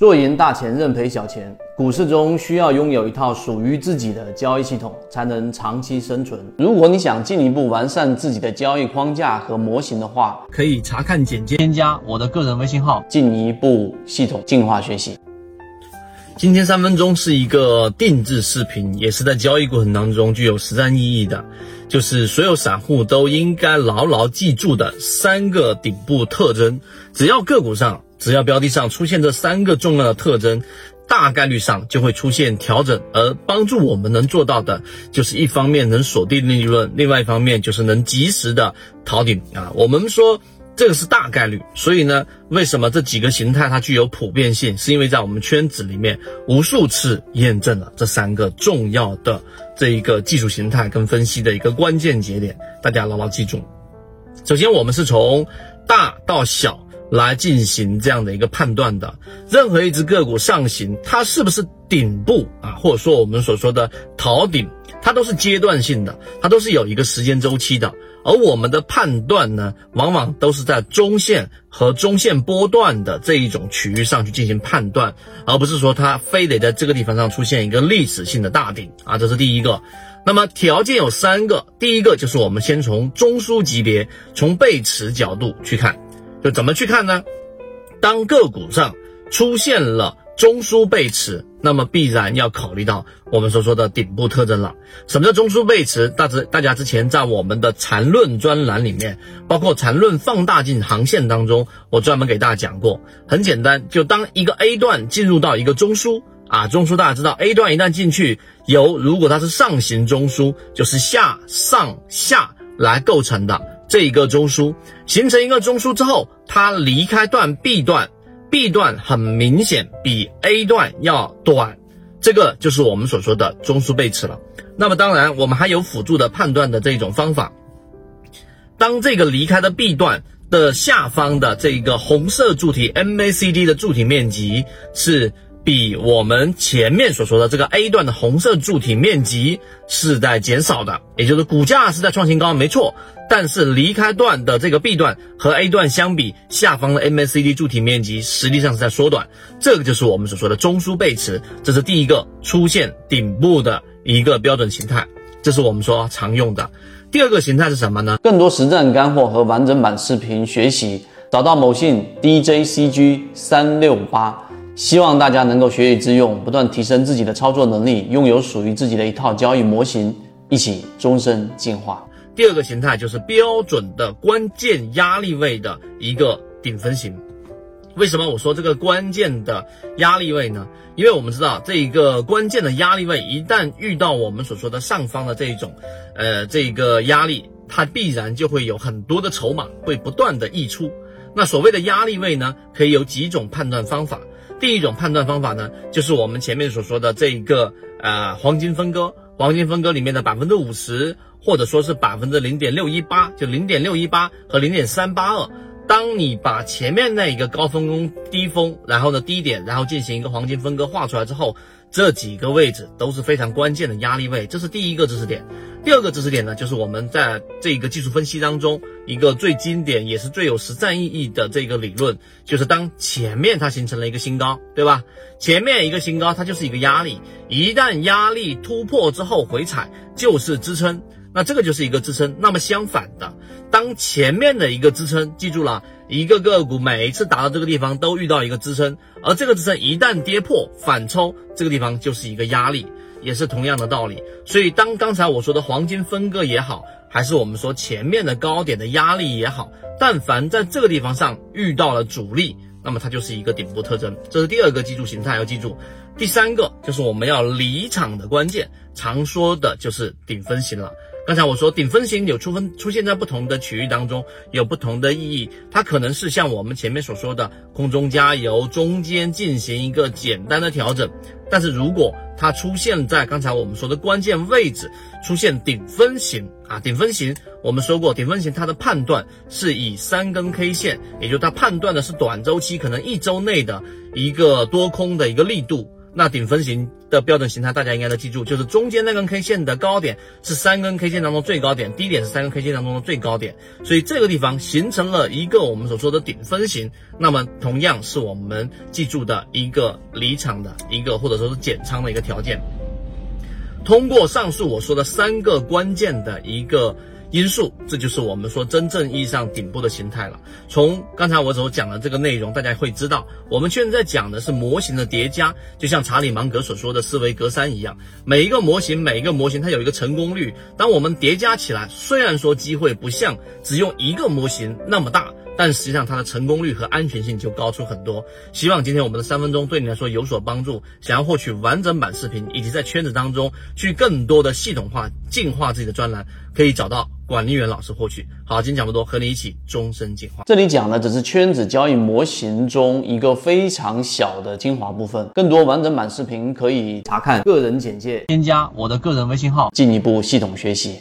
做赢大钱，认赔小钱。股市中需要拥有一套属于自己的交易系统，才能长期生存。如果你想进一步完善自己的交易框架和模型的话，可以查看简介，添加我的个人微信号，进一步系统进化学习。今天三分钟是一个定制视频，也是在交易过程当中具有实战意义的，就是所有散户都应该牢牢记住的三个顶部特征。只要个股上。只要标的上出现这三个重要的特征，大概率上就会出现调整。而帮助我们能做到的，就是一方面能锁定利润，另外一方面就是能及时的逃顶啊。我们说这个是大概率，所以呢，为什么这几个形态它具有普遍性？是因为在我们圈子里面无数次验证了这三个重要的这一个技术形态跟分析的一个关键节点，大家牢牢记住。首先，我们是从大到小。来进行这样的一个判断的，任何一只个股上行，它是不是顶部啊，或者说我们所说的逃顶，它都是阶段性的，它都是有一个时间周期的。而我们的判断呢，往往都是在中线和中线波段的这一种区域上去进行判断，而不是说它非得在这个地方上出现一个历史性的大顶啊，这是第一个。那么条件有三个，第一个就是我们先从中枢级别，从背驰角度去看。就怎么去看呢？当个股上出现了中枢背驰，那么必然要考虑到我们所说的顶部特征了。什么叫中枢背驰？大致大家之前在我们的缠论专栏里面，包括缠论放大镜航线当中，我专门给大家讲过。很简单，就当一个 A 段进入到一个中枢啊，中枢大家知道，A 段一旦进去，由如果它是上行中枢，就是下上下来构成的。这一个中枢形成一个中枢之后，它离开段 B 段，B 段很明显比 A 段要短，这个就是我们所说的中枢背驰了。那么当然，我们还有辅助的判断的这种方法。当这个离开的 B 段的下方的这个红色柱体 MACD 的柱体面积是。比我们前面所说的这个 A 段的红色柱体面积是在减少的，也就是股价是在创新高，没错。但是离开段的这个 B 段和 A 段相比，下方的 MACD 柱体面积实际上是在缩短，这个就是我们所说的中枢背驰，这是第一个出现顶部的一个标准形态，这是我们说常用的。第二个形态是什么呢？更多实战干货和完整版视频学习，找到某信 DJCG 三六八。希望大家能够学以致用，不断提升自己的操作能力，拥有属于自己的一套交易模型，一起终身进化。第二个形态就是标准的关键压力位的一个顶分型。为什么我说这个关键的压力位呢？因为我们知道这一个关键的压力位一旦遇到我们所说的上方的这一种，呃，这个压力，它必然就会有很多的筹码会不断的溢出。那所谓的压力位呢，可以有几种判断方法。第一种判断方法呢，就是我们前面所说的这一个呃黄金分割，黄金分割里面的百分之五十，或者说是百分之零点六一八，就零点六一八和零点三八二。当你把前面那一个高峰跟低峰，然后呢低点，然后进行一个黄金分割画出来之后。这几个位置都是非常关键的压力位，这是第一个知识点。第二个知识点呢，就是我们在这个技术分析当中一个最经典也是最有实战意义的这个理论，就是当前面它形成了一个新高，对吧？前面一个新高它就是一个压力，一旦压力突破之后回踩就是支撑。那这个就是一个支撑。那么相反的，当前面的一个支撑，记住了，一个个股每一次达到这个地方都遇到一个支撑，而这个支撑一旦跌破反抽，这个地方就是一个压力，也是同样的道理。所以当刚才我说的黄金分割也好，还是我们说前面的高点的压力也好，但凡在这个地方上遇到了阻力，那么它就是一个顶部特征。这是第二个记住形态要记住。第三个就是我们要离场的关键，常说的就是顶分型了。刚才我说顶分型有出分出现在不同的区域当中，有不同的意义。它可能是像我们前面所说的空中加油，中间进行一个简单的调整。但是如果它出现在刚才我们说的关键位置，出现顶分型啊，顶分型我们说过，顶分型它的判断是以三根 K 线，也就它判断的是短周期，可能一周内的一个多空的一个力度。那顶分型的标准形态，大家应该都记住，就是中间那根 K 线的高点是三根 K 线当中最高点，低点是三根 K 线当中的最高点，所以这个地方形成了一个我们所说的顶分型。那么同样是我们记住的一个离场的一个或者说是减仓的一个条件。通过上述我说的三个关键的一个。因素，这就是我们说真正意义上顶部的形态了。从刚才我所讲的这个内容，大家会知道，我们现在讲的是模型的叠加，就像查理芒格所说的思维格栅一样，每一个模型，每一个模型它有一个成功率。当我们叠加起来，虽然说机会不像只用一个模型那么大。但实际上它的成功率和安全性就高出很多。希望今天我们的三分钟对你来说有所帮助。想要获取完整版视频，以及在圈子当中去更多的系统化进化自己的专栏，可以找到管理员老师获取。好，今天讲不多，和你一起终身进化。这里讲的只是圈子交易模型中一个非常小的精华部分。更多完整版视频可以查看个人简介，添加我的个人微信号，进一步系统学习。